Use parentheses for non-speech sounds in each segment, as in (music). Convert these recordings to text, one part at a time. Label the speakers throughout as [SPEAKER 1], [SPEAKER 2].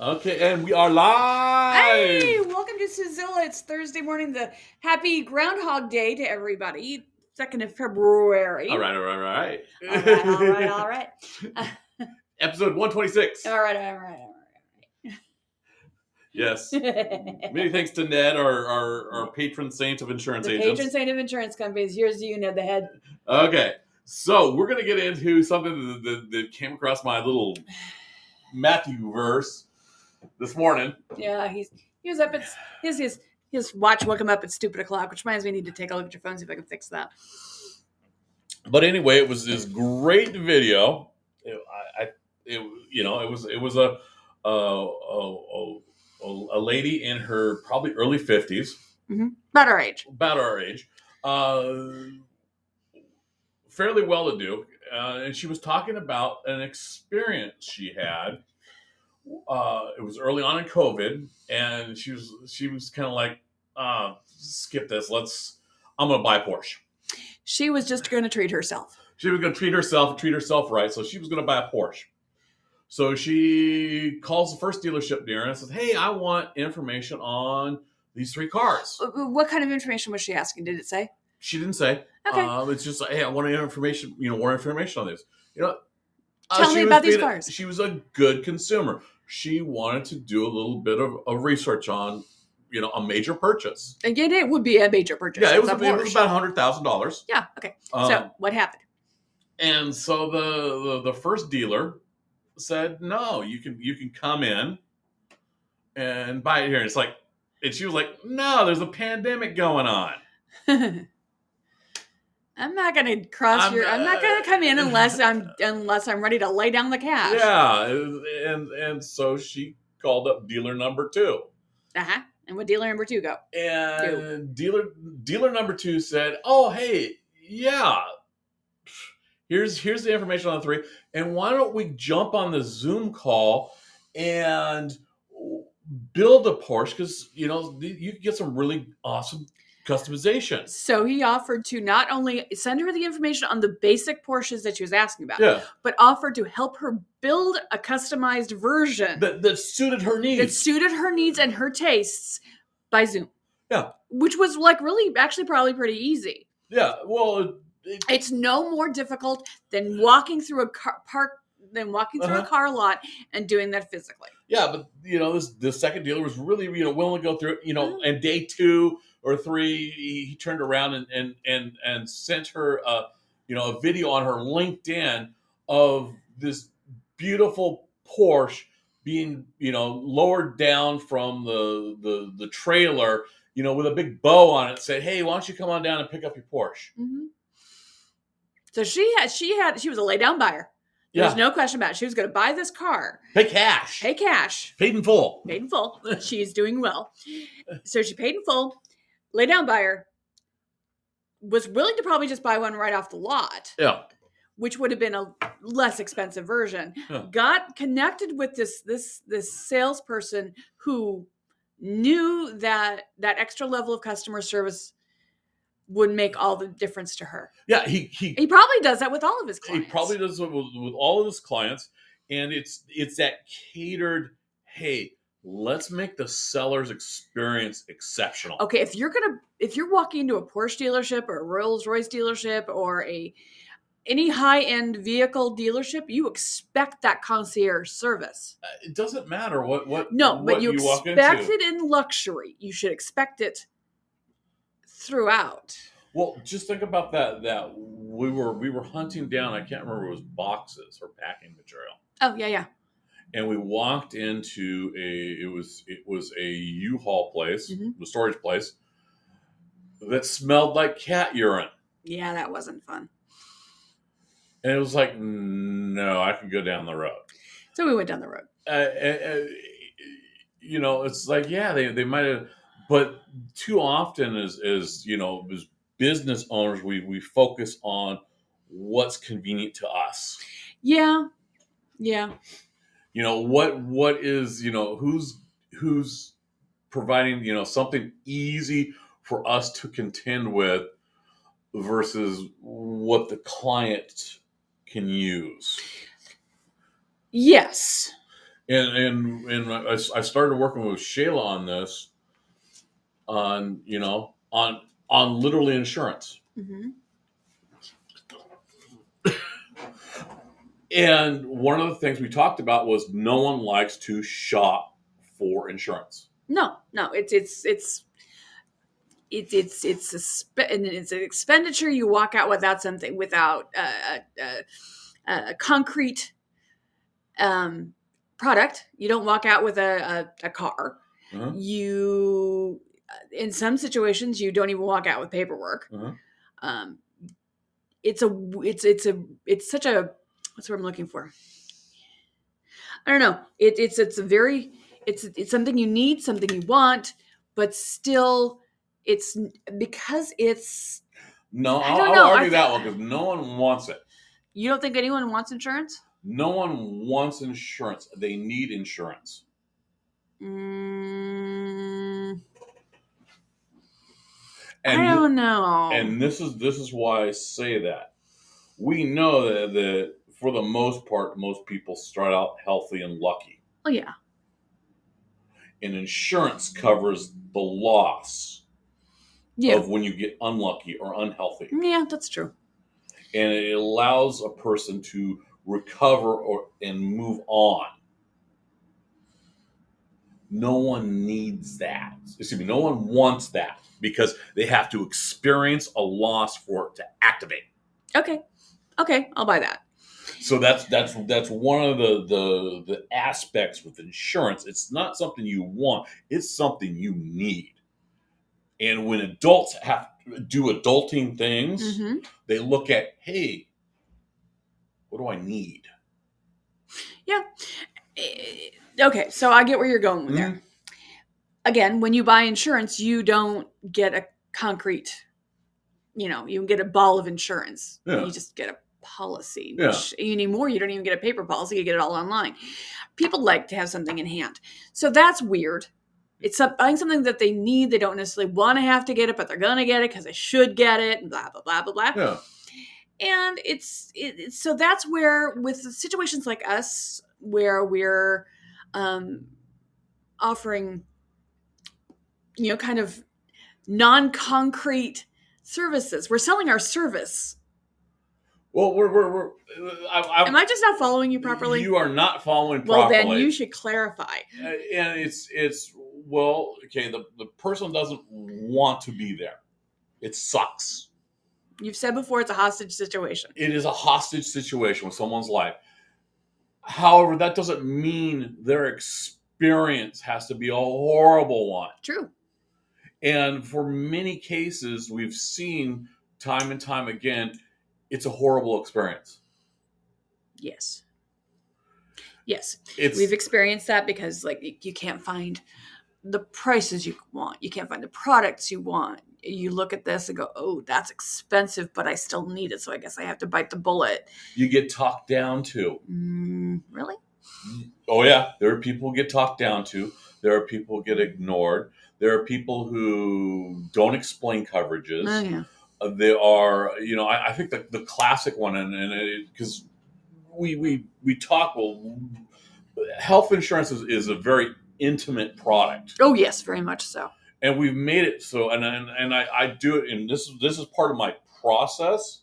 [SPEAKER 1] Okay, and we are live.
[SPEAKER 2] Hey, welcome to Suzilla. It's Thursday morning. The happy Groundhog Day to everybody. Second of February.
[SPEAKER 1] All right, all right, all right.
[SPEAKER 2] all right, all right, all right, (laughs)
[SPEAKER 1] Episode 126.
[SPEAKER 2] all right, all right, all
[SPEAKER 1] Yes. (laughs) Many thanks to Ned, our, our, our patron saint of insurance
[SPEAKER 2] the
[SPEAKER 1] agents.
[SPEAKER 2] patron saint of insurance companies. Here's to you, Ned the head.
[SPEAKER 1] Okay, so we're going to get into something that, that, that came across my little Matthew verse this morning.
[SPEAKER 2] Yeah, he's he was up at his his his watch woke him up at stupid o'clock, which reminds me I need to take a look at your phone see if I can fix that.
[SPEAKER 1] But anyway, it was this great video. It, I, I it, you know, it was it was a a, a, a, lady in her probably early fifties,
[SPEAKER 2] About our age.
[SPEAKER 1] about our age, uh, fairly well to do, uh, and she was talking about an experience she had. Uh, it was early on in COVID, and she was she was kind of like, uh, "Skip this. Let's. I'm gonna buy a Porsche."
[SPEAKER 2] She was just going to treat herself.
[SPEAKER 1] she was going to treat herself treat herself right so she was going to buy a porsche so she calls the first dealership near and says hey i want information on these three cars
[SPEAKER 2] Uh, What kind of information was she asking? Did it say?
[SPEAKER 1] she didn't say
[SPEAKER 2] Okay.
[SPEAKER 1] um, it's just like hey i want information you know more information on this you know uh,
[SPEAKER 2] Tell
[SPEAKER 1] she
[SPEAKER 2] me about these
[SPEAKER 1] a-
[SPEAKER 2] cars.
[SPEAKER 1] she was a good consumer she wanted to do a little bit of, of research on you know a major purchase
[SPEAKER 2] Again, it would be a major purchase.
[SPEAKER 1] yeah it was, it was about hundred thousand dollars
[SPEAKER 2] Yeah. Okay.
[SPEAKER 1] Um,
[SPEAKER 2] so what happened?
[SPEAKER 1] And so the, the the first dealer said, "No, you can you can come in and buy it here." And it's like, and she was like, "No, there's a pandemic going on." (laughs)
[SPEAKER 2] I'm not gonna cross
[SPEAKER 1] I'm,
[SPEAKER 2] your. I'm not gonna come in unless I'm (laughs) unless I'm ready to lay down the cash.
[SPEAKER 1] Yeah, and and so she called up dealer number two,
[SPEAKER 2] Uh huh. And what dealer number two go?
[SPEAKER 1] and dealer dealer number two said, "Oh, hey, yeah." Here's here's the information on the three, and why don't we jump on the Zoom call and build a Porsche because you know you can get some really awesome customization.
[SPEAKER 2] So he offered to not only send her the information on the basic Porsches that she was asking about,
[SPEAKER 1] Yeah,
[SPEAKER 2] but offered to help her build a customized version
[SPEAKER 1] that, that suited her needs.
[SPEAKER 2] that suited her needs and her tastes by Zoom.
[SPEAKER 1] Yeah.
[SPEAKER 2] Which was like really, actually, probably pretty easy.
[SPEAKER 1] Yeah, well, it, it-
[SPEAKER 2] It's no more difficult than walking through a car park than walking through
[SPEAKER 1] Uh-huh.
[SPEAKER 2] a car lot and doing that physically.
[SPEAKER 1] yeah, but you know this the second dealer was really you know willing to go through it. You know,
[SPEAKER 2] Mhm.
[SPEAKER 1] and day two or three, he, turned around and and and and sent her a you know a video on her LinkedIn of this beautiful Porsche being you know lowered down from the the the trailer. You know, with a big bow on it, said, "Hey, why don't you come on down and pick up your Porsche?"
[SPEAKER 2] hmm So she had, she had, she was a lay down buyer. There's
[SPEAKER 1] Yeah,
[SPEAKER 2] no question about it. She was going to buy this car,
[SPEAKER 1] pay cash,
[SPEAKER 2] pay cash,
[SPEAKER 1] paid in full.
[SPEAKER 2] paid in full. She's doing well. So she paid in full, lay down buyer, was willing to probably just buy one right off the lot,
[SPEAKER 1] Yeah,
[SPEAKER 2] which would have been a less expensive version.
[SPEAKER 1] Yeah.
[SPEAKER 2] Got connected with this this this salesperson who knew that that extra level of customer service would make all the difference to her.
[SPEAKER 1] yeah. He he
[SPEAKER 2] He probably does that with all of his clients.
[SPEAKER 1] he probably does it with, with all of his clients and it's it's that catered hey let's make the seller's experience exceptional.
[SPEAKER 2] Okay if you're gonna if you're walking into a porsche dealership or a rolls royce dealership or a any high-end vehicle dealership you expect that concierge service.
[SPEAKER 1] Uh, it doesn't matter what what
[SPEAKER 2] no
[SPEAKER 1] what
[SPEAKER 2] but you,
[SPEAKER 1] walk
[SPEAKER 2] expect
[SPEAKER 1] into
[SPEAKER 2] it in luxury. You should expect it throughout.
[SPEAKER 1] Well just think about that that we were we were hunting down i can't remember if it was boxes or packing material.
[SPEAKER 2] Oh yeah yeah
[SPEAKER 1] and we walked into a it was it was a u-haul place
[SPEAKER 2] Mhm.
[SPEAKER 1] the storage place that smelled like cat urine.
[SPEAKER 2] Yeah that wasn't fun.
[SPEAKER 1] And it was like no i can go down the road.
[SPEAKER 2] So we went down the road.
[SPEAKER 1] Uh, uh, uh, you know, it's like yeah, they they might have, but too often as as you know, as business owners, we we focus on what's convenient to us.
[SPEAKER 2] yeah. Yeah
[SPEAKER 1] You know what what is you know who's who's providing you know something easy for us to contend with versus what the client can use.
[SPEAKER 2] yes.
[SPEAKER 1] And and and I, I started working with Shayla on this, on you know on on literally insurance,
[SPEAKER 2] hmm
[SPEAKER 1] and one of the things we talked about was no one likes to shop for insurance.
[SPEAKER 2] No, no, it's it's it's it's it's it's a spe- and it's an expenditure. You walk out without something, without a, a, a, a concrete um, product. You don't walk out with a, a, a car.
[SPEAKER 1] Uh-huh.
[SPEAKER 2] You, in some situations, you don't even walk out with paperwork.
[SPEAKER 1] Uh-huh.
[SPEAKER 2] Um, it's a it's it's a it's such a what's what I'm looking for. I don't know. It, it's it's a very it's it's something you need, something you want, but still, it's because it's
[SPEAKER 1] No,
[SPEAKER 2] I
[SPEAKER 1] I'll,
[SPEAKER 2] don't
[SPEAKER 1] I'll
[SPEAKER 2] know. I
[SPEAKER 1] argue that one because no one wants it.
[SPEAKER 2] you don't think anyone wants insurance.
[SPEAKER 1] No one wants insurance. They need insurance.
[SPEAKER 2] Mm,
[SPEAKER 1] And
[SPEAKER 2] I don't know.
[SPEAKER 1] and this is this is why I say that. We know that, that for the most part, most people start out healthy and lucky.
[SPEAKER 2] oh yeah,
[SPEAKER 1] And insurance covers the loss
[SPEAKER 2] yeah,
[SPEAKER 1] of when you get unlucky or unhealthy.
[SPEAKER 2] yeah. That's true.
[SPEAKER 1] And it allows a person to recover or and move on. No one needs that. Excuse me, no one wants that because they have to experience a loss for it to activate.
[SPEAKER 2] Okay, okay, I'll buy that.
[SPEAKER 1] So that's that's that's one of the the the aspects with insurance. It's not something you want; it's something you need. And when adults have do adulting things,
[SPEAKER 2] hmm
[SPEAKER 1] they look at, hey, what do I need?
[SPEAKER 2] Yeah. Okay, so I get where you're going with there. Again, when you buy insurance, you don't get a concrete, you know, you get a ball of insurance.
[SPEAKER 1] Yeah.
[SPEAKER 2] You just get a policy.
[SPEAKER 1] Yeah.
[SPEAKER 2] Which anymore, you don't even get a paper policy, you get it all online. People like to have something in hand. So that's weird. It's buying something that they need. They don't necessarily want to have to get it, but they're going to get it because they should get it, and blah, blah, blah, blah, blah
[SPEAKER 1] Yeah,
[SPEAKER 2] and it's it, it's- so that's where with situations like us where we're um offering you know kind of non-concrete services we're selling our service
[SPEAKER 1] well, we're we're, we're I, I,
[SPEAKER 2] am i just not following you properly
[SPEAKER 1] You are not following
[SPEAKER 2] well
[SPEAKER 1] properly.
[SPEAKER 2] then you should clarify
[SPEAKER 1] Uh, and it's it's well, okay. The the person doesn't want to be there. It sucks.
[SPEAKER 2] you've said before it's a hostage situation
[SPEAKER 1] it is a hostage situation with someone's life. However, that doesn't mean their experience has to be a horrible one.
[SPEAKER 2] true
[SPEAKER 1] And for many cases, we've seen time and time again, it's a horrible experience.
[SPEAKER 2] yes yes
[SPEAKER 1] It's
[SPEAKER 2] we've experienced that because like you- can't find the prices you want you can't find the products you want you look at this and go oh that's expensive but i still need it so i guess i have to bite the bullet
[SPEAKER 1] you get talked down to.
[SPEAKER 2] mm, really
[SPEAKER 1] Oh yeah, there are people who get talked down to. There are people who get ignored. There are people who don't explain coverages.
[SPEAKER 2] oh, yeah
[SPEAKER 1] there are you know I, I think the, the classic one and because we we we talk well health insurance is, is a very intimate product
[SPEAKER 2] oh yes very much so
[SPEAKER 1] and we've made it so and and, and I, I do it and this is this is part of my process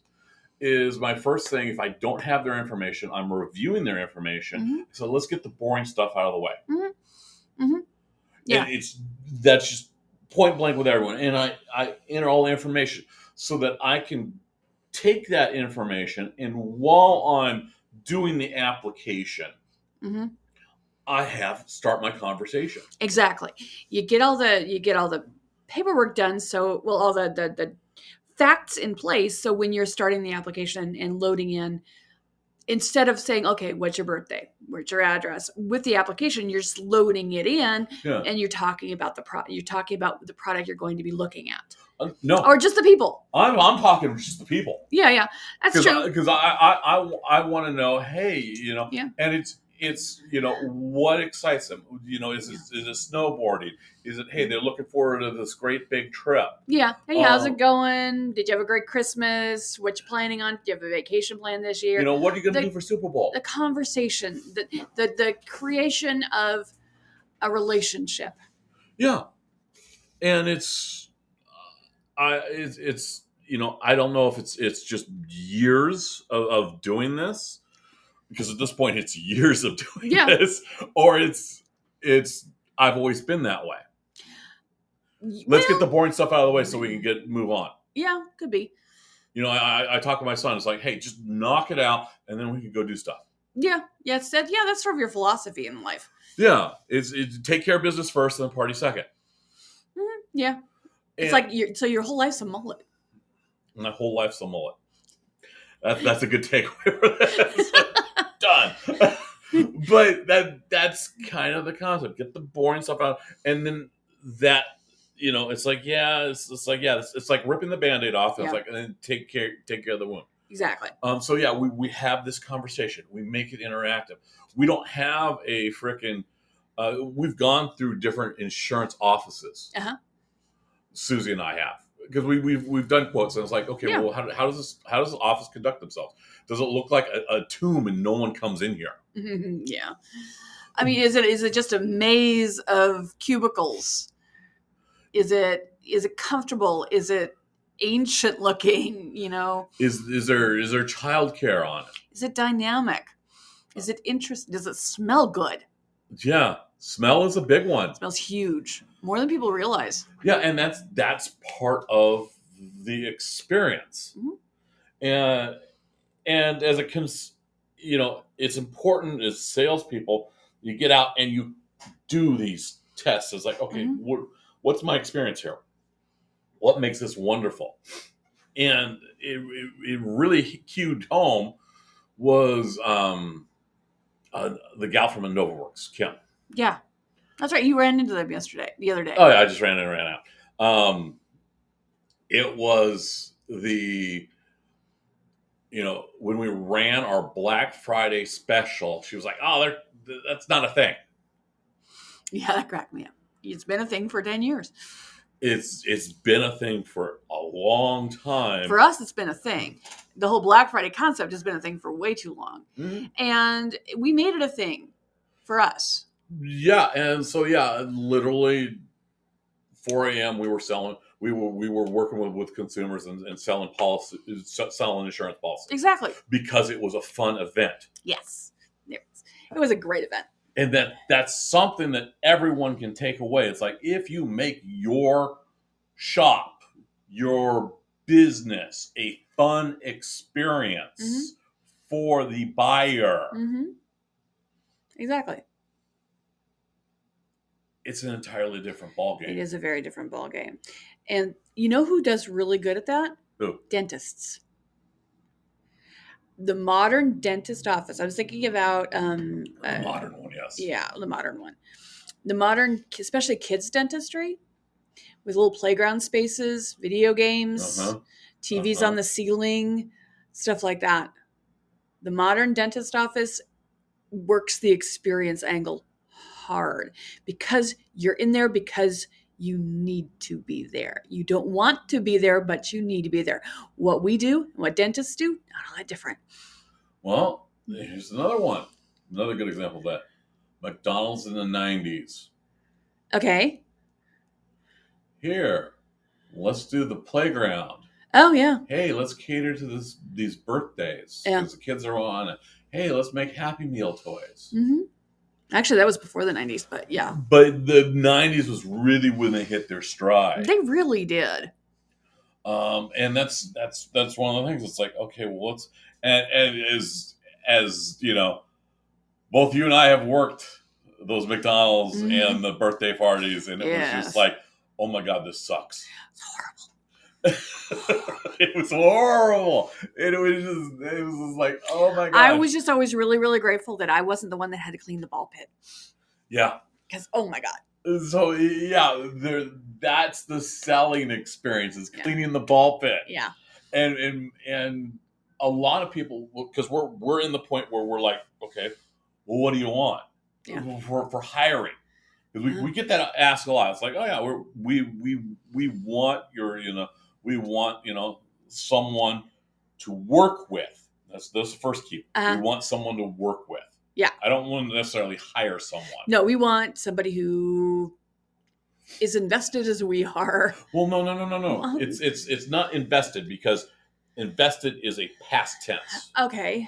[SPEAKER 1] is my first thing if I don't have their information I'm reviewing their information
[SPEAKER 2] Mhm.
[SPEAKER 1] so let's get the boring stuff out of the way
[SPEAKER 2] Mhm. Mhm. Yeah.
[SPEAKER 1] and it's that's just point blank with everyone and I I enter all the information so that I can take that information and while I'm doing the application
[SPEAKER 2] hmm
[SPEAKER 1] I have start my conversation.
[SPEAKER 2] Exactly. You get all the you get all the paperwork done so well all the the, the facts in place so when you're starting the application and loading in instead of saying okay what's your birthday? Where's your address? With the application you're just loading it in
[SPEAKER 1] yeah.
[SPEAKER 2] and you're talking about the product. you're talking about the product you're going to be looking at.
[SPEAKER 1] Uh, no.
[SPEAKER 2] Or just the people.
[SPEAKER 1] I'm I'm talking just the people.
[SPEAKER 2] Yeah yeah. That's true.
[SPEAKER 1] Because I I I, I want to know hey you know
[SPEAKER 2] Yeah.
[SPEAKER 1] and it's it's you know what excites them. You know, is it, is it snowboarding? Is it hey they're looking forward to this great big trip?
[SPEAKER 2] Yeah. Hey, how's
[SPEAKER 1] Um,
[SPEAKER 2] it going? Did you have a great Christmas? What you planning on? Do you have a vacation plan this year?
[SPEAKER 1] You know, what are you going to do for Super Bowl?
[SPEAKER 2] the conversation, the, the the creation of a relationship.
[SPEAKER 1] Yeah, and it's, uh, I it's, it's you know I don't know if it's it's just years of, of doing this because at this point it's years of (laughs) doing
[SPEAKER 2] Yeah.
[SPEAKER 1] this, or it's it's I've always been that way. Let's get the boring stuff out of the way so we can get move on.
[SPEAKER 2] yeah, could be.
[SPEAKER 1] You know, I, I- talk to my son. It's like, hey, just knock it out, and then we can go do stuff.
[SPEAKER 2] Yeah, yeah. It's that. Yeah, that's sort of your philosophy in life.
[SPEAKER 1] Yeah, it's, it's take care of business first, and then party second.
[SPEAKER 2] Mhm, Yeah, it's
[SPEAKER 1] And-
[SPEAKER 2] like your so your whole life's a mullet.
[SPEAKER 1] My whole life's a mullet. That's (laughs) that's a good takeaway for this. (laughs) Done. (laughs) but that that's kind of the concept. Get the boring stuff out, and then that you know, it's like yeah, it's, it's like yeah, it's, it's like ripping the band-aid off. And It's like and then take care take care of the wound.
[SPEAKER 2] Exactly.
[SPEAKER 1] Um, so yeah, we, we have this conversation. We make it interactive. We don't have a freaking. Uh, we've gone through different insurance offices.
[SPEAKER 2] Uh-huh.
[SPEAKER 1] Susie and I have because we, we've we've done quotes and it's like okay,
[SPEAKER 2] Yeah.
[SPEAKER 1] well how, how does this how does the office conduct themselves? Does it look like a, a tomb and no one comes in here?
[SPEAKER 2] Mhm, yeah. I mean, is it is it just a maze of cubicles? Is it is it comfortable? Is it ancient looking? You know,
[SPEAKER 1] Is is there is there childcare on it?
[SPEAKER 2] is it dynamic? Is it interesting? Does it smell good?
[SPEAKER 1] Yeah, smell is a big one.
[SPEAKER 2] smells huge, more than people realize.
[SPEAKER 1] Yeah, and that's that's part of the experience.
[SPEAKER 2] Mhm.
[SPEAKER 1] And and as a cons, you know, it's important as salespeople, you get out and you do these tests. It's like, okay,
[SPEAKER 2] Mhm.
[SPEAKER 1] what, what's my experience here? What makes this wonderful? And it, it, it really cued home was um, uh, the gal from InnovaWorks, Kim.
[SPEAKER 2] Yeah, that's right. You ran into them yesterday, the other day.
[SPEAKER 1] Oh yeah, I just ran in and ran out. Um, it was the, you know, when we ran our Black Friday special, she was like, "Oh, that's not a thing.
[SPEAKER 2] Yeah, that cracked me up. It's been a thing for ten years.
[SPEAKER 1] It's it's been a thing for a long time."
[SPEAKER 2] For us, it's been a thing. The whole Black Friday concept has been a thing for way too long,
[SPEAKER 1] Mhm.
[SPEAKER 2] and we made it a thing for us.
[SPEAKER 1] Yeah, and so yeah, literally, four a.m. we were selling. We were we were working with, with consumers and, and selling policy, selling insurance policies
[SPEAKER 2] Exactly.
[SPEAKER 1] because it was a fun event.
[SPEAKER 2] Yes. It was, it was a great event.
[SPEAKER 1] and that that's something that everyone can take away it's like if you make your shop your business a fun experience
[SPEAKER 2] Mhm.
[SPEAKER 1] for the buyer
[SPEAKER 2] hmm Exactly.
[SPEAKER 1] It's an entirely different ballgame
[SPEAKER 2] It is a very different ball game. And you know who does really good at that?
[SPEAKER 1] Who?
[SPEAKER 2] Dentists. The modern dentist office. I was thinking about um
[SPEAKER 1] the
[SPEAKER 2] uh,
[SPEAKER 1] modern one yes
[SPEAKER 2] Yeah, the modern one. The modern, especially kids dentistry, with little playground spaces, video games,
[SPEAKER 1] Uh-huh.
[SPEAKER 2] TVs
[SPEAKER 1] Uh-huh.
[SPEAKER 2] on the ceiling, stuff like that. The modern dentist office works the experience angle hard because you're in there because you need to be there. You don't want to be there, but you need to be there. What we do, what dentists do, not all that different.
[SPEAKER 1] well here's another one another good example of that mcdonald's in the 90s
[SPEAKER 2] Okay.
[SPEAKER 1] here let's do the playground
[SPEAKER 2] Oh, yeah.
[SPEAKER 1] hey, let's cater to this these birthdays
[SPEAKER 2] Yeah.
[SPEAKER 1] because the kids are on it. Hey, let's make Happy Meal toys.
[SPEAKER 2] hmm Actually, that was before the 90s, but yeah.
[SPEAKER 1] But the '90s was really when they hit their stride,
[SPEAKER 2] They really did.
[SPEAKER 1] um, and that's that's that's one of the things. It's like, okay, well, let's and and as as you know, both you and I have worked those McDonald's
[SPEAKER 2] Mhm.
[SPEAKER 1] and the birthday parties, and it was just like, oh my god, this sucks.
[SPEAKER 2] It's horrible. (laughs)
[SPEAKER 1] it was horrible. It was just, it was just like, oh my god.
[SPEAKER 2] I was just always really, really grateful that I wasn't the one that had to clean the ball pit.
[SPEAKER 1] yeah.
[SPEAKER 2] Because, oh my God.
[SPEAKER 1] So yeah, there. That's the selling experience is
[SPEAKER 2] Yeah.
[SPEAKER 1] cleaning the ball pit,
[SPEAKER 2] Yeah.
[SPEAKER 1] and and and a lot of people because we're we're in the point where we're like, okay, well, what do you want
[SPEAKER 2] Yeah.
[SPEAKER 1] for for hiring? Because we,
[SPEAKER 2] Uh-huh.
[SPEAKER 1] we get that asked a lot. It's like, oh yeah, we're, we we we want your you know we want you know someone to work with. That's that's the first key.
[SPEAKER 2] Uh-huh.
[SPEAKER 1] We want someone to work with.
[SPEAKER 2] Yeah.
[SPEAKER 1] I don't want to necessarily hire someone.
[SPEAKER 2] No, we want somebody who is invested as we are.
[SPEAKER 1] Well, no, no, no, no, no.
[SPEAKER 2] Well-
[SPEAKER 1] It's it's it's not invested because invested is a past tense.
[SPEAKER 2] Okay.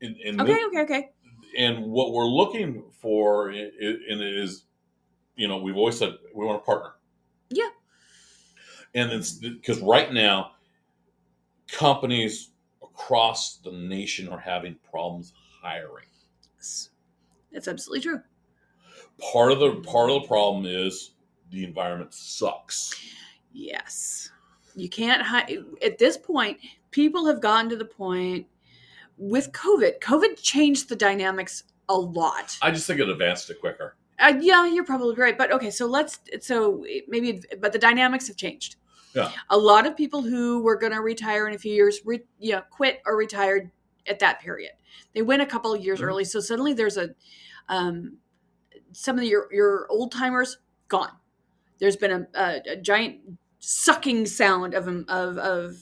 [SPEAKER 1] In, in
[SPEAKER 2] Okay.
[SPEAKER 1] thi-
[SPEAKER 2] Okay. Okay.
[SPEAKER 1] and what we're looking for i- i- and it is, you know, we've always said we want a partner.
[SPEAKER 2] Yeah.
[SPEAKER 1] And it's because right now, companies across the nation are having problems hiring.
[SPEAKER 2] It's, it's absolutely true.
[SPEAKER 1] Part of the part of the problem is the environment sucks.
[SPEAKER 2] Yes. You can't hide. At this point, people have gotten to the point with COVID. COVID changed the dynamics a lot.
[SPEAKER 1] I just think it advanced it quicker.
[SPEAKER 2] Uh, yeah, you're probably right. But okay, so let's. So maybe, but the dynamics have changed.
[SPEAKER 1] Yeah.
[SPEAKER 2] A lot of people who were going to retire in a few years, re, you know, quit or retired at that period. They went a couple of years
[SPEAKER 1] Mhm.
[SPEAKER 2] early, so suddenly there's a, um, some of your your old timers gone. There's been a, a, a giant sucking sound of of of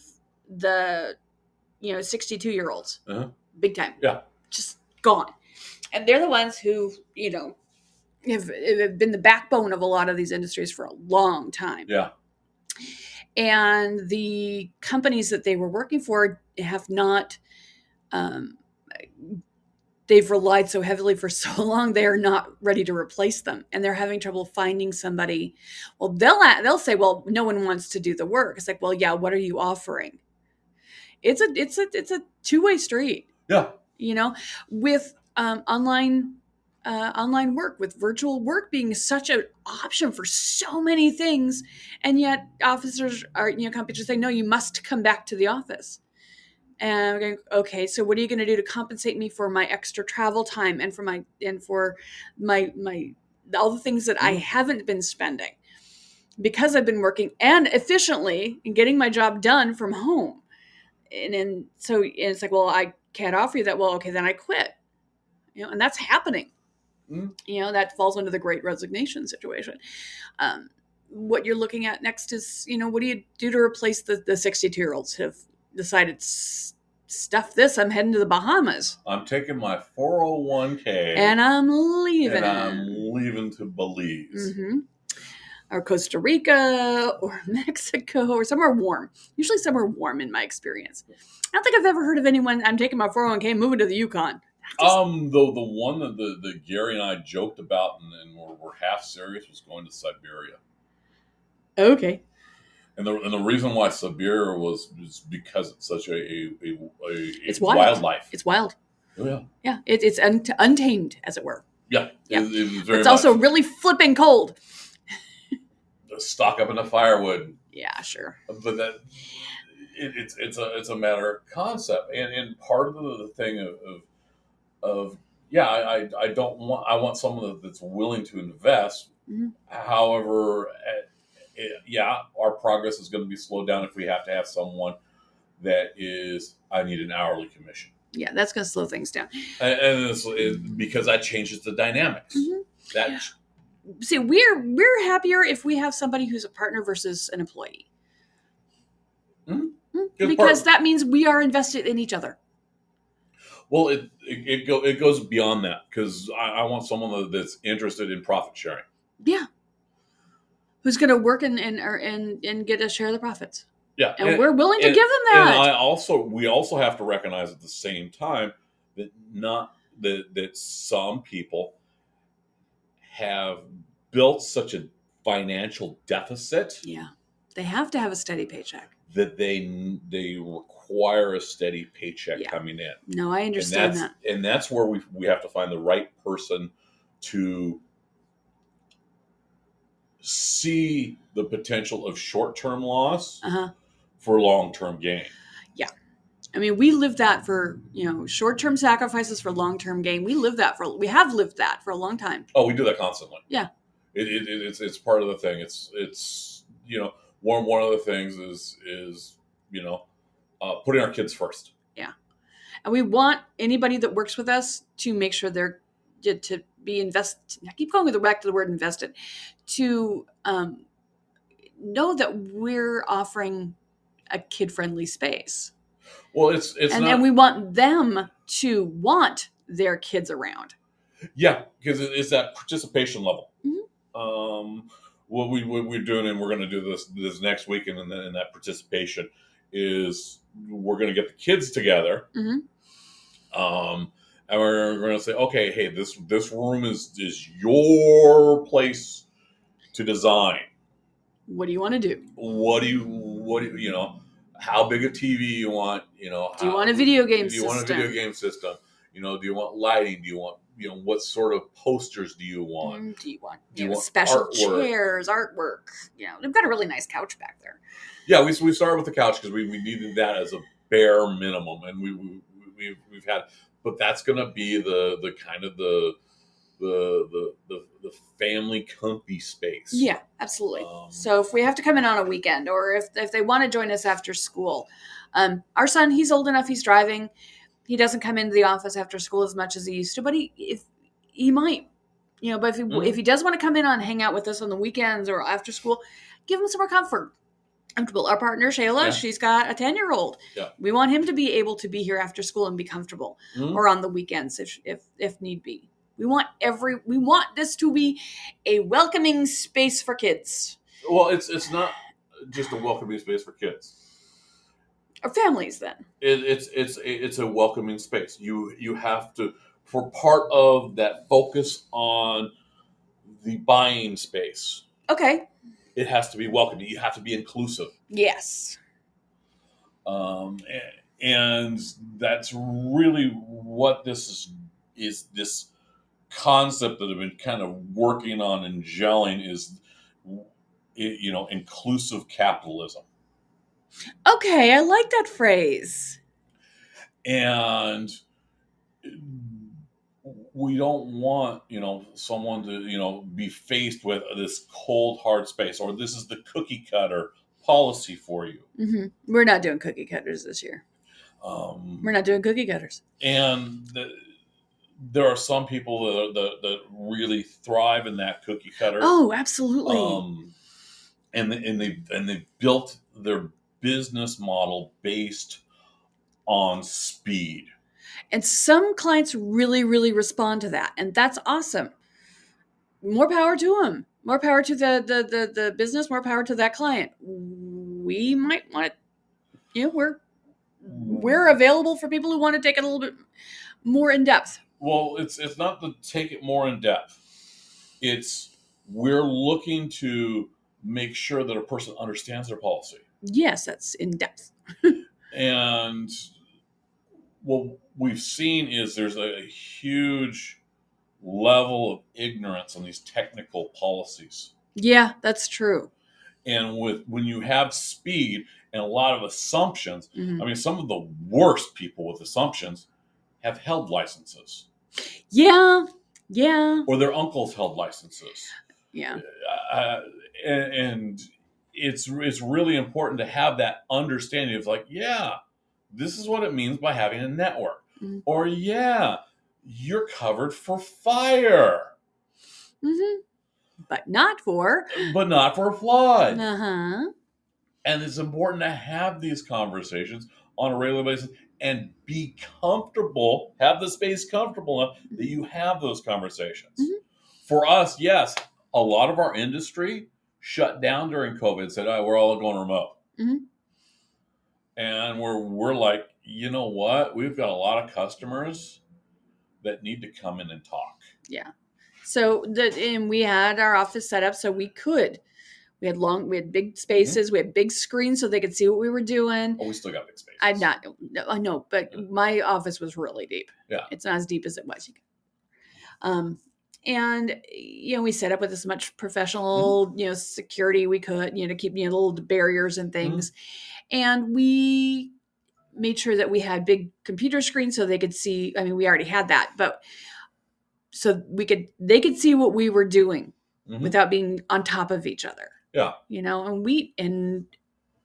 [SPEAKER 2] the, you know, 62 year olds,
[SPEAKER 1] Uh-huh.
[SPEAKER 2] big time.
[SPEAKER 1] Yeah.
[SPEAKER 2] just gone, and they're the ones who you know have, have been the backbone of a lot of these industries for a long time.
[SPEAKER 1] Yeah.
[SPEAKER 2] And the companies that they were working for have not, um, they've relied so heavily for (laughs) so long, they are not ready to replace them. And they're having trouble finding somebody. Well, they'll, they'll say, well, no one wants to do the work. It's like, well, yeah, what are you offering? It's a, it's a, it's a two way street
[SPEAKER 1] Yeah.
[SPEAKER 2] you know with um, online uh, online work with virtual work being such an option for so many things and yet officers are you know companies say no you must come back to the office. And I'm going, okay so what are you going to do to compensate me for my extra travel time and for my and for my my all the things that i
[SPEAKER 1] Mhm.
[SPEAKER 2] haven't been spending? Because i've been working and efficiently and getting my job done from home. And then so and it's like well i can't offer you that. Well okay then i quit. You know and that's happening
[SPEAKER 1] Mhm.
[SPEAKER 2] you know that falls under the great resignation situation. Um, what you're looking at next is you know what do you do to replace the the 62 year olds who have decided "S- stuff this i'm heading to the bahamas.
[SPEAKER 1] I'm taking my 401k
[SPEAKER 2] and i'm leaving.
[SPEAKER 1] and I'm leaving to Belize.
[SPEAKER 2] hmm or costa rica or (laughs) mexico or somewhere warm. Usually somewhere warm in my experience. I don't think i've ever heard of anyone i'm taking my 401k and moving to the yukon Just-
[SPEAKER 1] Um, the the one that the, the Gary and I joked about and, and were, were half serious was going to Siberia,
[SPEAKER 2] okay.
[SPEAKER 1] And the and the reason why Siberia was is because it's such a a, a, a
[SPEAKER 2] It's wild.
[SPEAKER 1] wildlife.
[SPEAKER 2] it's wild.
[SPEAKER 1] Oh, yeah,
[SPEAKER 2] yeah it, it's un- untamed as it were.
[SPEAKER 1] Yeah,
[SPEAKER 2] Yeah.
[SPEAKER 1] It, it very
[SPEAKER 2] it's also really flipping cold.
[SPEAKER 1] stock up in the firewood,
[SPEAKER 2] yeah sure.
[SPEAKER 1] But that it, it's it's a it's a matter of concept, and and part of the, the thing of, of of yeah, I, I don't want I want someone that's willing to invest.
[SPEAKER 2] Mhm.
[SPEAKER 1] However, eh, eh, yeah, our progress is going to be slowed down if we have to have someone that is I need an hourly commission,
[SPEAKER 2] yeah that's going to slow things down
[SPEAKER 1] and, and it, because that changes the dynamics.
[SPEAKER 2] Mhm.
[SPEAKER 1] That
[SPEAKER 2] see we're we're happier if we have somebody who's a partner versus an employee
[SPEAKER 1] Mhm.
[SPEAKER 2] Mm,
[SPEAKER 1] Good
[SPEAKER 2] because
[SPEAKER 1] partner.
[SPEAKER 2] that means we are invested in each other
[SPEAKER 1] well, it it, it, go, it goes beyond that because I, I want someone that's interested in profit sharing.
[SPEAKER 2] yeah who's going to work and and and and get a share of the profits
[SPEAKER 1] Yeah,
[SPEAKER 2] and, we're willing to
[SPEAKER 1] and-
[SPEAKER 2] give them that.
[SPEAKER 1] and I also we also have to recognize at the same time that not that that some people have built such a financial deficit
[SPEAKER 2] yeah they have to have a steady paycheck
[SPEAKER 1] that they they require a steady paycheck
[SPEAKER 2] Yeah.
[SPEAKER 1] coming in.
[SPEAKER 2] no i
[SPEAKER 1] And
[SPEAKER 2] understand
[SPEAKER 1] that's
[SPEAKER 2] that
[SPEAKER 1] and that's where we we have to find the right person to see the potential of short-term loss
[SPEAKER 2] uh-huh
[SPEAKER 1] for long-term gain. Yeah.
[SPEAKER 2] I mean, we live that for you know short-term sacrifices for long-term gain. We live that for we have lived that for a long time.
[SPEAKER 1] Oh, we do that constantly.
[SPEAKER 2] Yeah.
[SPEAKER 1] It, it, it- it's it's part of the thing. It's it's you know one one of the things is is you know uh, putting our kids first.
[SPEAKER 2] Yeah, and we want anybody that works with us to make sure they're to, be invest. I keep going back to the word invested to um, know that we're offering a kid friendly space,
[SPEAKER 1] Well, it's it's
[SPEAKER 2] and
[SPEAKER 1] not.
[SPEAKER 2] and we want them to want their kids around.
[SPEAKER 1] Yeah, because it's that participation level.
[SPEAKER 2] Mhm.
[SPEAKER 1] Um, what we what we're doing, and we're going to do this this next weekend, and then in that participation is we're going to get the kids together,
[SPEAKER 2] Mhm.
[SPEAKER 1] um, and we're going to say, okay, hey, this this room is is your place to design.
[SPEAKER 2] What do you want to do?
[SPEAKER 1] What do you what do you, you know? How big a TV you want? You know?
[SPEAKER 2] Do you want a video game
[SPEAKER 1] do you want a video game system? You know, do you want lighting? Do you want you know what sort of posters do you want?
[SPEAKER 2] Mm, Do you want,
[SPEAKER 1] Do
[SPEAKER 2] you
[SPEAKER 1] want
[SPEAKER 2] special
[SPEAKER 1] artwork?
[SPEAKER 2] chairs, artwork? You know, they've got a really nice couch back there.
[SPEAKER 1] Yeah, we, we started with the couch because we, we needed that as a bare minimum, and we, we we've, we've had, but that's going to be the the kind of the the the the, the family comfy space.
[SPEAKER 2] Yeah, absolutely.
[SPEAKER 1] Um,
[SPEAKER 2] so if we have to come in on a weekend, or if if they want to join us after school, um, our son he's old enough, he's driving. He doesn't come into the office after school as much as he used to, but he if he might, you know. But if he,
[SPEAKER 1] Mhm.
[SPEAKER 2] if he does want to come in and hang out with us on the weekends or after school, give him some more comfort. Comfortable. Our partner Shayla,
[SPEAKER 1] Yeah.
[SPEAKER 2] she's got a ten year old.
[SPEAKER 1] Yeah.
[SPEAKER 2] We want him to be able to be here after school and be comfortable.
[SPEAKER 1] Mhm.
[SPEAKER 2] or on the weekends if if if need be. We want every we want this to be a welcoming space for kids
[SPEAKER 1] Well, it's it's not just a welcoming space for kids.
[SPEAKER 2] Or families then.
[SPEAKER 1] It, it's it's it's a welcoming space. You you have to for part of that focus on the buying space.
[SPEAKER 2] Okay.
[SPEAKER 1] It has to be welcoming. You have to be inclusive.
[SPEAKER 2] Yes.
[SPEAKER 1] um, and that's really what this is is this concept that I've been kind of working on and gelling is you know inclusive capitalism
[SPEAKER 2] Okay, I like that phrase.
[SPEAKER 1] and we don't want you know someone to you know be faced with this cold hard space or this is the cookie cutter policy for you
[SPEAKER 2] hmm We're not doing cookie cutters this year.
[SPEAKER 1] um,
[SPEAKER 2] We're not doing cookie cutters.
[SPEAKER 1] and the, there are some people that, are, that that really thrive in that cookie cutter.
[SPEAKER 2] Oh, absolutely.
[SPEAKER 1] um, and they- and they and they built their business model based on speed.
[SPEAKER 2] and some clients really, really respond to that, and that's awesome. More power to them. More power to the the the, the business. More power to that client. We might want, you know, we're we're available for people who want to take it a little bit more in depth.
[SPEAKER 1] Well, it's it's not to take it more in depth. It's we're looking to make sure that a person understands their policy.
[SPEAKER 2] Yes, that's in depth.
[SPEAKER 1] And what we've seen is there's a huge level of ignorance on these technical policies.
[SPEAKER 2] Yeah, that's true.
[SPEAKER 1] And with when you have speed and a lot of assumptions,
[SPEAKER 2] Mhm.
[SPEAKER 1] I mean, some of the worst people with assumptions have held licenses,
[SPEAKER 2] Yeah, yeah,
[SPEAKER 1] or their uncles held licenses.
[SPEAKER 2] yeah.
[SPEAKER 1] uh, and, and it's it's really important to have that understanding of like, yeah, this is what it means by having a network,
[SPEAKER 2] Mhm.
[SPEAKER 1] or yeah, you're covered for fire,
[SPEAKER 2] hmm But not for.
[SPEAKER 1] but not for flood.
[SPEAKER 2] Uh huh.
[SPEAKER 1] And it's important to have these conversations on a regular basis and be comfortable, have the space comfortable enough that you have those conversations.
[SPEAKER 2] Mhm.
[SPEAKER 1] For us, yes, a lot of our industry shut down during COVID and said, oh, we're all going remote.
[SPEAKER 2] Mhm.
[SPEAKER 1] And we're, we're like, you know what? We've got a lot of customers that need to come in and talk. Yeah.
[SPEAKER 2] So the and we had our office set up so we could. We had long, we had big spaces, we had big screens so they could see what we were doing.
[SPEAKER 1] Oh, we still got big spaces.
[SPEAKER 2] I'm not, no, I know, but my office was really deep.
[SPEAKER 1] Yeah.
[SPEAKER 2] It's not as deep as it was. Um, and you know, we set up with as much professional, you know, security we could, you know, to keep you know little barriers and things. And we made sure that we had big computer screens so they could see. I mean, we already had that, but so we could they could see what we were doing
[SPEAKER 1] Mhm.
[SPEAKER 2] without being on top of each other
[SPEAKER 1] Yeah.
[SPEAKER 2] you know and we and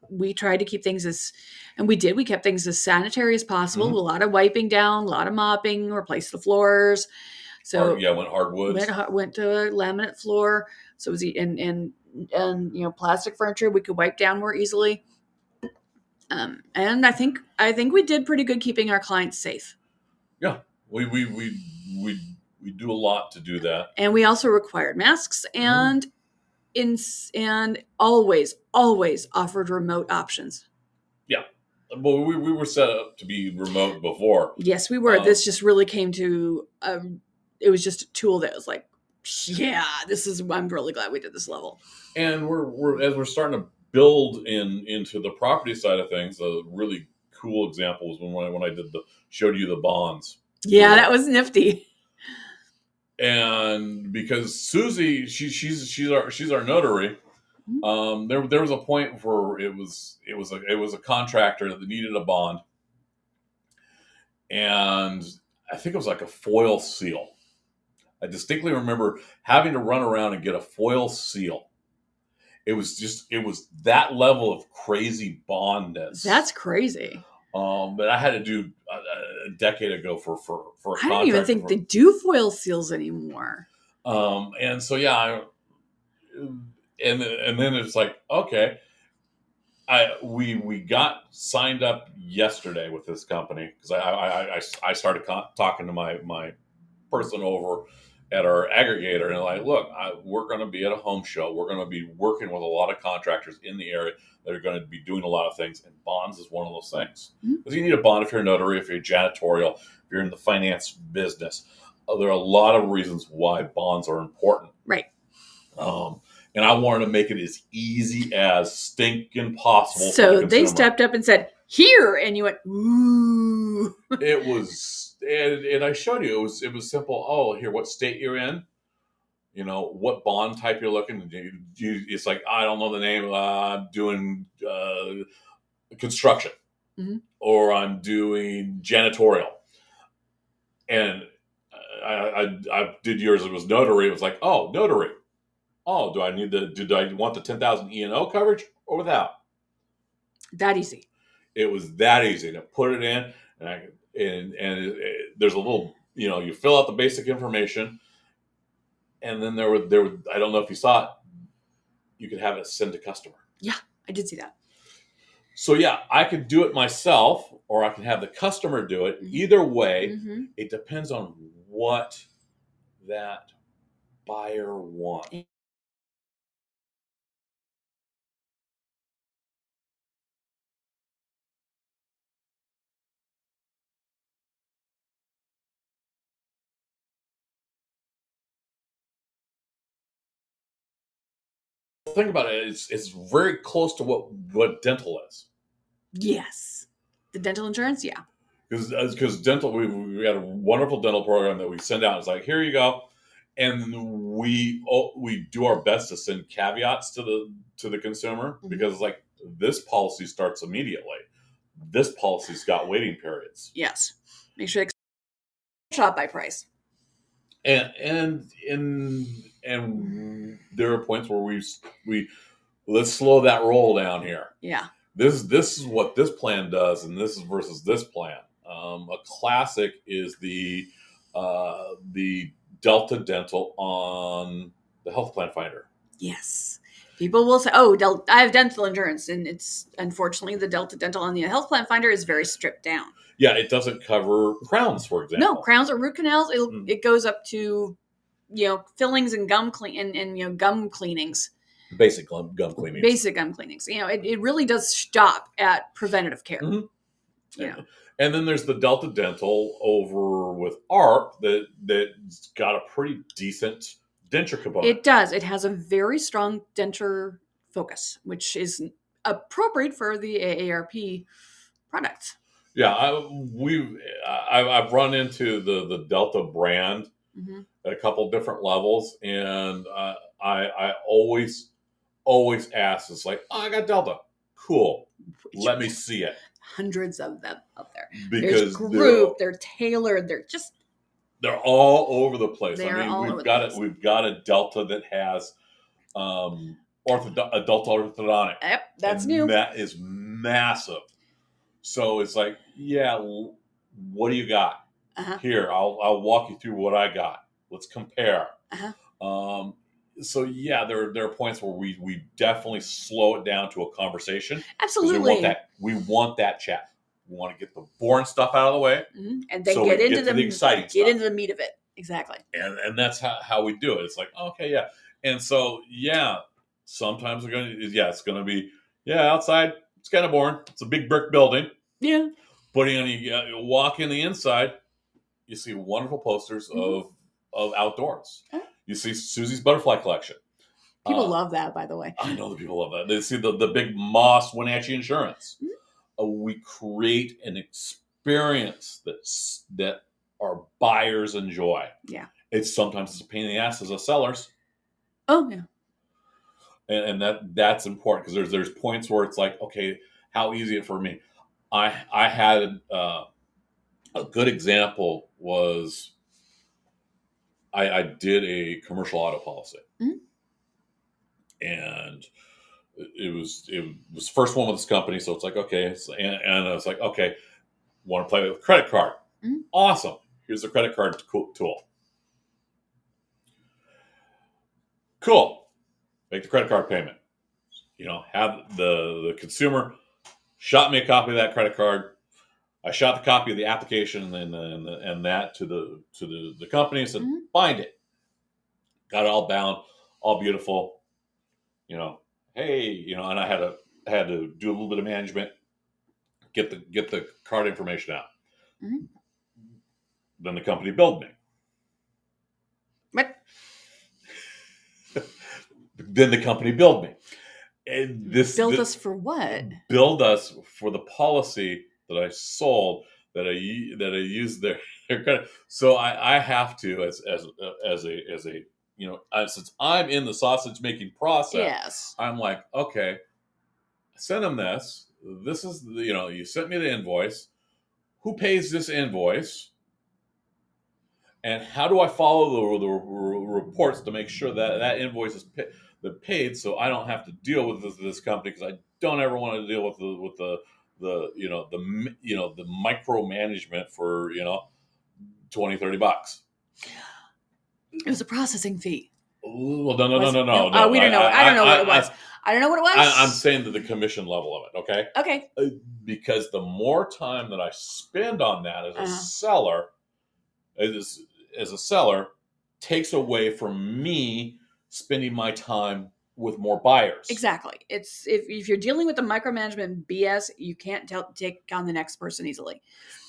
[SPEAKER 2] we tried to keep things as, and we did. We kept things as sanitary as possible.
[SPEAKER 1] Mhm.
[SPEAKER 2] A lot of wiping down, a lot of mopping, replaced the floors. So
[SPEAKER 1] Hard- yeah, went hardwoods.
[SPEAKER 2] went went to a laminate floor. So it was and and and you know plastic furniture we could wipe down more easily. Um, and I think I think we did pretty good keeping our clients safe.
[SPEAKER 1] Yeah, we, we we we we do a lot to do that.
[SPEAKER 2] and we also required masks and in and always always offered remote options
[SPEAKER 1] Yeah. Well, we, we were set up to be remote before.
[SPEAKER 2] yes we were
[SPEAKER 1] Um,
[SPEAKER 2] this just really came to um it was just a tool that was like yeah this is i'm really glad we did this level.
[SPEAKER 1] And we're, we're as we're starting to build in into the property side of things a really cool example was when I, when I did the showed you the bonds.
[SPEAKER 2] Yeah that was nifty.
[SPEAKER 1] And because Susie she she's she's our she's our notary.
[SPEAKER 2] Mhm.
[SPEAKER 1] um there there was a point where it was it was a it was a contractor that needed a bond. And I think it was like a foil seal I distinctly remember having to run around and get a foil seal. It was just it was that level of crazy bondness.
[SPEAKER 2] That's crazy.
[SPEAKER 1] Um that I had to do a, a decade ago for for for a
[SPEAKER 2] i don't even think
[SPEAKER 1] for-
[SPEAKER 2] they do foil seals anymore.
[SPEAKER 1] Um, and so yeah, I, and and then it's like okay, I we we got signed up yesterday with this company because I, I I I started talking to my my person over at our aggregator and like look I, we're going to be at a home show. We're going to be working with a lot of contractors in the area that are going to be doing a lot of things and bonds is one of those things. Because you need a bond if you're a notary if you're janitorial if you're in the finance business. Uh, there are a lot of reasons why bonds are important.
[SPEAKER 2] Right.
[SPEAKER 1] Um, and I wanted to make it as easy as stinking possible.
[SPEAKER 2] so
[SPEAKER 1] the
[SPEAKER 2] they stepped up and said here and you went ooh.
[SPEAKER 1] It was, and, and I showed you. It was, it was simple. Oh, here, what state you're in? You know, what bond type you're looking. You, you, it's like I don't know the name. Uh, I'm doing uh, construction,
[SPEAKER 2] Mhm.
[SPEAKER 1] or I'm doing janitorial, and I, I, I did yours. It was notary. It was like, oh, notary. Oh, do I need the? Did I want the ten thousand E and O coverage or without?
[SPEAKER 2] that easy
[SPEAKER 1] It was that easy to put it in, and I, and and it, it- there's a little, you know, you fill out the basic information, and then there were there were I don't know if you saw it, you could have it sent to customer.
[SPEAKER 2] Yeah, I did see that
[SPEAKER 1] So yeah, I could do it myself, or I can have the customer do it.
[SPEAKER 2] Mhm.
[SPEAKER 1] Either way,
[SPEAKER 2] hmm
[SPEAKER 1] it depends on what that buyer wants. Think about it; it's it's very close to what what dental is.
[SPEAKER 2] yes the dental insurance yeah
[SPEAKER 1] because because dental we we had a wonderful dental program that we send out. It's like here you go, and we oh, we do our best to send caveats to the to the consumer
[SPEAKER 2] Mhm.
[SPEAKER 1] because it's like this policy starts immediately. This policy's got waiting periods,
[SPEAKER 2] yes make sure they shop by price
[SPEAKER 1] and and and and there are points where we we let's slow that roll down here.
[SPEAKER 2] yeah
[SPEAKER 1] this this is what this plan does and this is versus this plan um, a classic is the uh, the delta dental on the health plan finder
[SPEAKER 2] Yes. People will say, "Oh, del- I have dental insurance," and it's unfortunately the Delta Dental on the health plan finder is very stripped down.
[SPEAKER 1] yeah it doesn't cover crowns for example
[SPEAKER 2] No crowns or root canals.
[SPEAKER 1] Mm.
[SPEAKER 2] It goes up to you know fillings and gum clean and, and you know gum cleanings,
[SPEAKER 1] basic gum, gum cleaning
[SPEAKER 2] basic gum cleanings. You know, it, it really does stop at preventative care.
[SPEAKER 1] Mhm.
[SPEAKER 2] You know,
[SPEAKER 1] and then there's the delta dental over with AARP that that's got a pretty decent denture component
[SPEAKER 2] it does. It has a very strong denture focus, which is appropriate for the AARP product.
[SPEAKER 1] yeah I, we I, i've run into the the delta brand
[SPEAKER 2] hmm
[SPEAKER 1] at a couple different levels, and uh, I I always always ask. It's like, oh, I got Delta, cool. Let me see it
[SPEAKER 2] hundreds of them out there.
[SPEAKER 1] because
[SPEAKER 2] There's
[SPEAKER 1] they're,
[SPEAKER 2] group, they're tailored, they're just
[SPEAKER 1] they're all over the place. I mean, we've got a we've got a Delta that has um, ortho, adult orthodontic.
[SPEAKER 2] Yep, that's new.
[SPEAKER 1] That is massive. So it's like, yeah, what do you got?
[SPEAKER 2] Uh-huh.
[SPEAKER 1] Here, I'll I'll walk you through what I got. Let's compare.
[SPEAKER 2] Uh-huh.
[SPEAKER 1] Um, so yeah, there there are points where we we definitely slow it down to a conversation.
[SPEAKER 2] Absolutely.
[SPEAKER 1] we want that we want that chat. We want to get the boring stuff out of the way,
[SPEAKER 2] Mhm. And then
[SPEAKER 1] So
[SPEAKER 2] get into
[SPEAKER 1] get
[SPEAKER 2] the,
[SPEAKER 1] the exciting
[SPEAKER 2] get
[SPEAKER 1] stuff.
[SPEAKER 2] into the meat of it. Exactly.
[SPEAKER 1] and and that's how, how we do it. It's like okay, yeah, and so yeah, sometimes we're gonna yeah, it's gonna be yeah outside. It's kind of boring. It's a big brick building.
[SPEAKER 2] Yeah.
[SPEAKER 1] Putting on you, uh, you walk in the inside, you see wonderful posters
[SPEAKER 2] Mhm.
[SPEAKER 1] of of outdoors.
[SPEAKER 2] Huh?
[SPEAKER 1] You see Susie's butterfly collection.
[SPEAKER 2] People
[SPEAKER 1] Uh,
[SPEAKER 2] love that, by the way.
[SPEAKER 1] I know the people love that. They see the, the big Moss Wenatchee insurance.
[SPEAKER 2] Mhm.
[SPEAKER 1] Uh, we create an experience that's that our buyers enjoy.
[SPEAKER 2] Yeah.
[SPEAKER 1] It's sometimes it's a pain in the ass as a sellers,
[SPEAKER 2] Oh yeah.
[SPEAKER 1] and, and that that's important because there's there's points where it's like, okay, how easy it for me. I I had uh, a good example was I, I did a commercial auto policy,
[SPEAKER 2] Mhm.
[SPEAKER 1] and it was it was first one with this company, so it's like okay, so, and, and I was like okay, want to play with credit card?
[SPEAKER 2] Mhm.
[SPEAKER 1] Awesome. Here's the credit card tool. Cool. Make the credit card payment. You know, have the the consumer shot me a copy of that credit card. I shot the copy of the application and and, and that to the to the, the company and said,
[SPEAKER 2] Mhm.
[SPEAKER 1] bind it. Got it all bound, all beautiful. You know, hey, you know, and I had to had to do a little bit of management, get the get the card information out.
[SPEAKER 2] Mhm.
[SPEAKER 1] Then the company billed me.
[SPEAKER 2] What? (laughs)
[SPEAKER 1] then the company billed me. And this
[SPEAKER 2] Build us for what?
[SPEAKER 1] billed us for the policy that I sold that I that I used their, (laughs) their credit. So I, I have to as as as a as a you know since I'm in the sausage making process,
[SPEAKER 2] Yes.
[SPEAKER 1] I'm like okay, send them this. This is the, you know you sent me the invoice. Who pays this invoice? And how do I follow the, the reports to make sure that that invoice is paid, so I don't have to deal with this, this company because I don't ever want to deal with the with the the you know the you know the micromanagement for you know 20 30 bucks
[SPEAKER 2] It was a processing fee.
[SPEAKER 1] Well no no no no
[SPEAKER 2] it?
[SPEAKER 1] no,
[SPEAKER 2] Oh, we don't know. I, don't know what it
[SPEAKER 1] I-
[SPEAKER 2] was. I, don't know what it was.
[SPEAKER 1] I, I'm saying to the commission level of it okay
[SPEAKER 2] okay.
[SPEAKER 1] Uh, because the more time that I spend on that as a
[SPEAKER 2] Uh-huh.
[SPEAKER 1] seller, as as a seller, takes away from me spending my time with more buyers.
[SPEAKER 2] Exactly. It's if, if you're dealing with the micromanagement BS, you can't tell, take on the next person easily.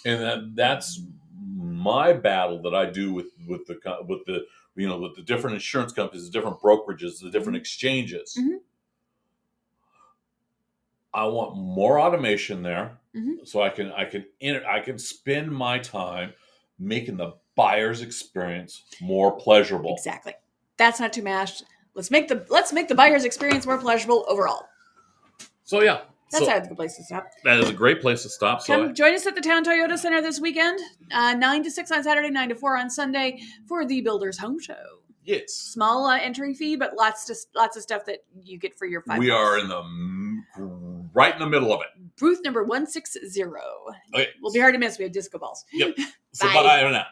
[SPEAKER 1] and that that's my battle that I do with with the with the you know with the different insurance companies, the different brokerages, the different exchanges.
[SPEAKER 2] Mhm.
[SPEAKER 1] I want more automation there,
[SPEAKER 2] Mhm.
[SPEAKER 1] so I can I can I can spend my time making the buyer's experience more pleasurable.
[SPEAKER 2] Exactly. That's not too mashed. Let's make the let's make the buyer's experience more pleasurable overall.
[SPEAKER 1] So yeah,
[SPEAKER 2] That's
[SPEAKER 1] so
[SPEAKER 2] a good place to stop.
[SPEAKER 1] that is a great place to stop. So
[SPEAKER 2] Come join us at the Town Toyota Center this weekend, uh, nine to six on Saturday, nine to four on Sunday for the Builders Home Show.
[SPEAKER 1] yes,
[SPEAKER 2] Small uh, entry fee, but lots to, lots of stuff that you get for your five.
[SPEAKER 1] we
[SPEAKER 2] bucks.
[SPEAKER 1] are in the right in the middle of it.
[SPEAKER 2] booth number one six zero.
[SPEAKER 1] Okay,
[SPEAKER 2] Will be hard to miss. We have disco balls. Yep. (laughs)
[SPEAKER 1] So
[SPEAKER 2] Bye.
[SPEAKER 1] bye now.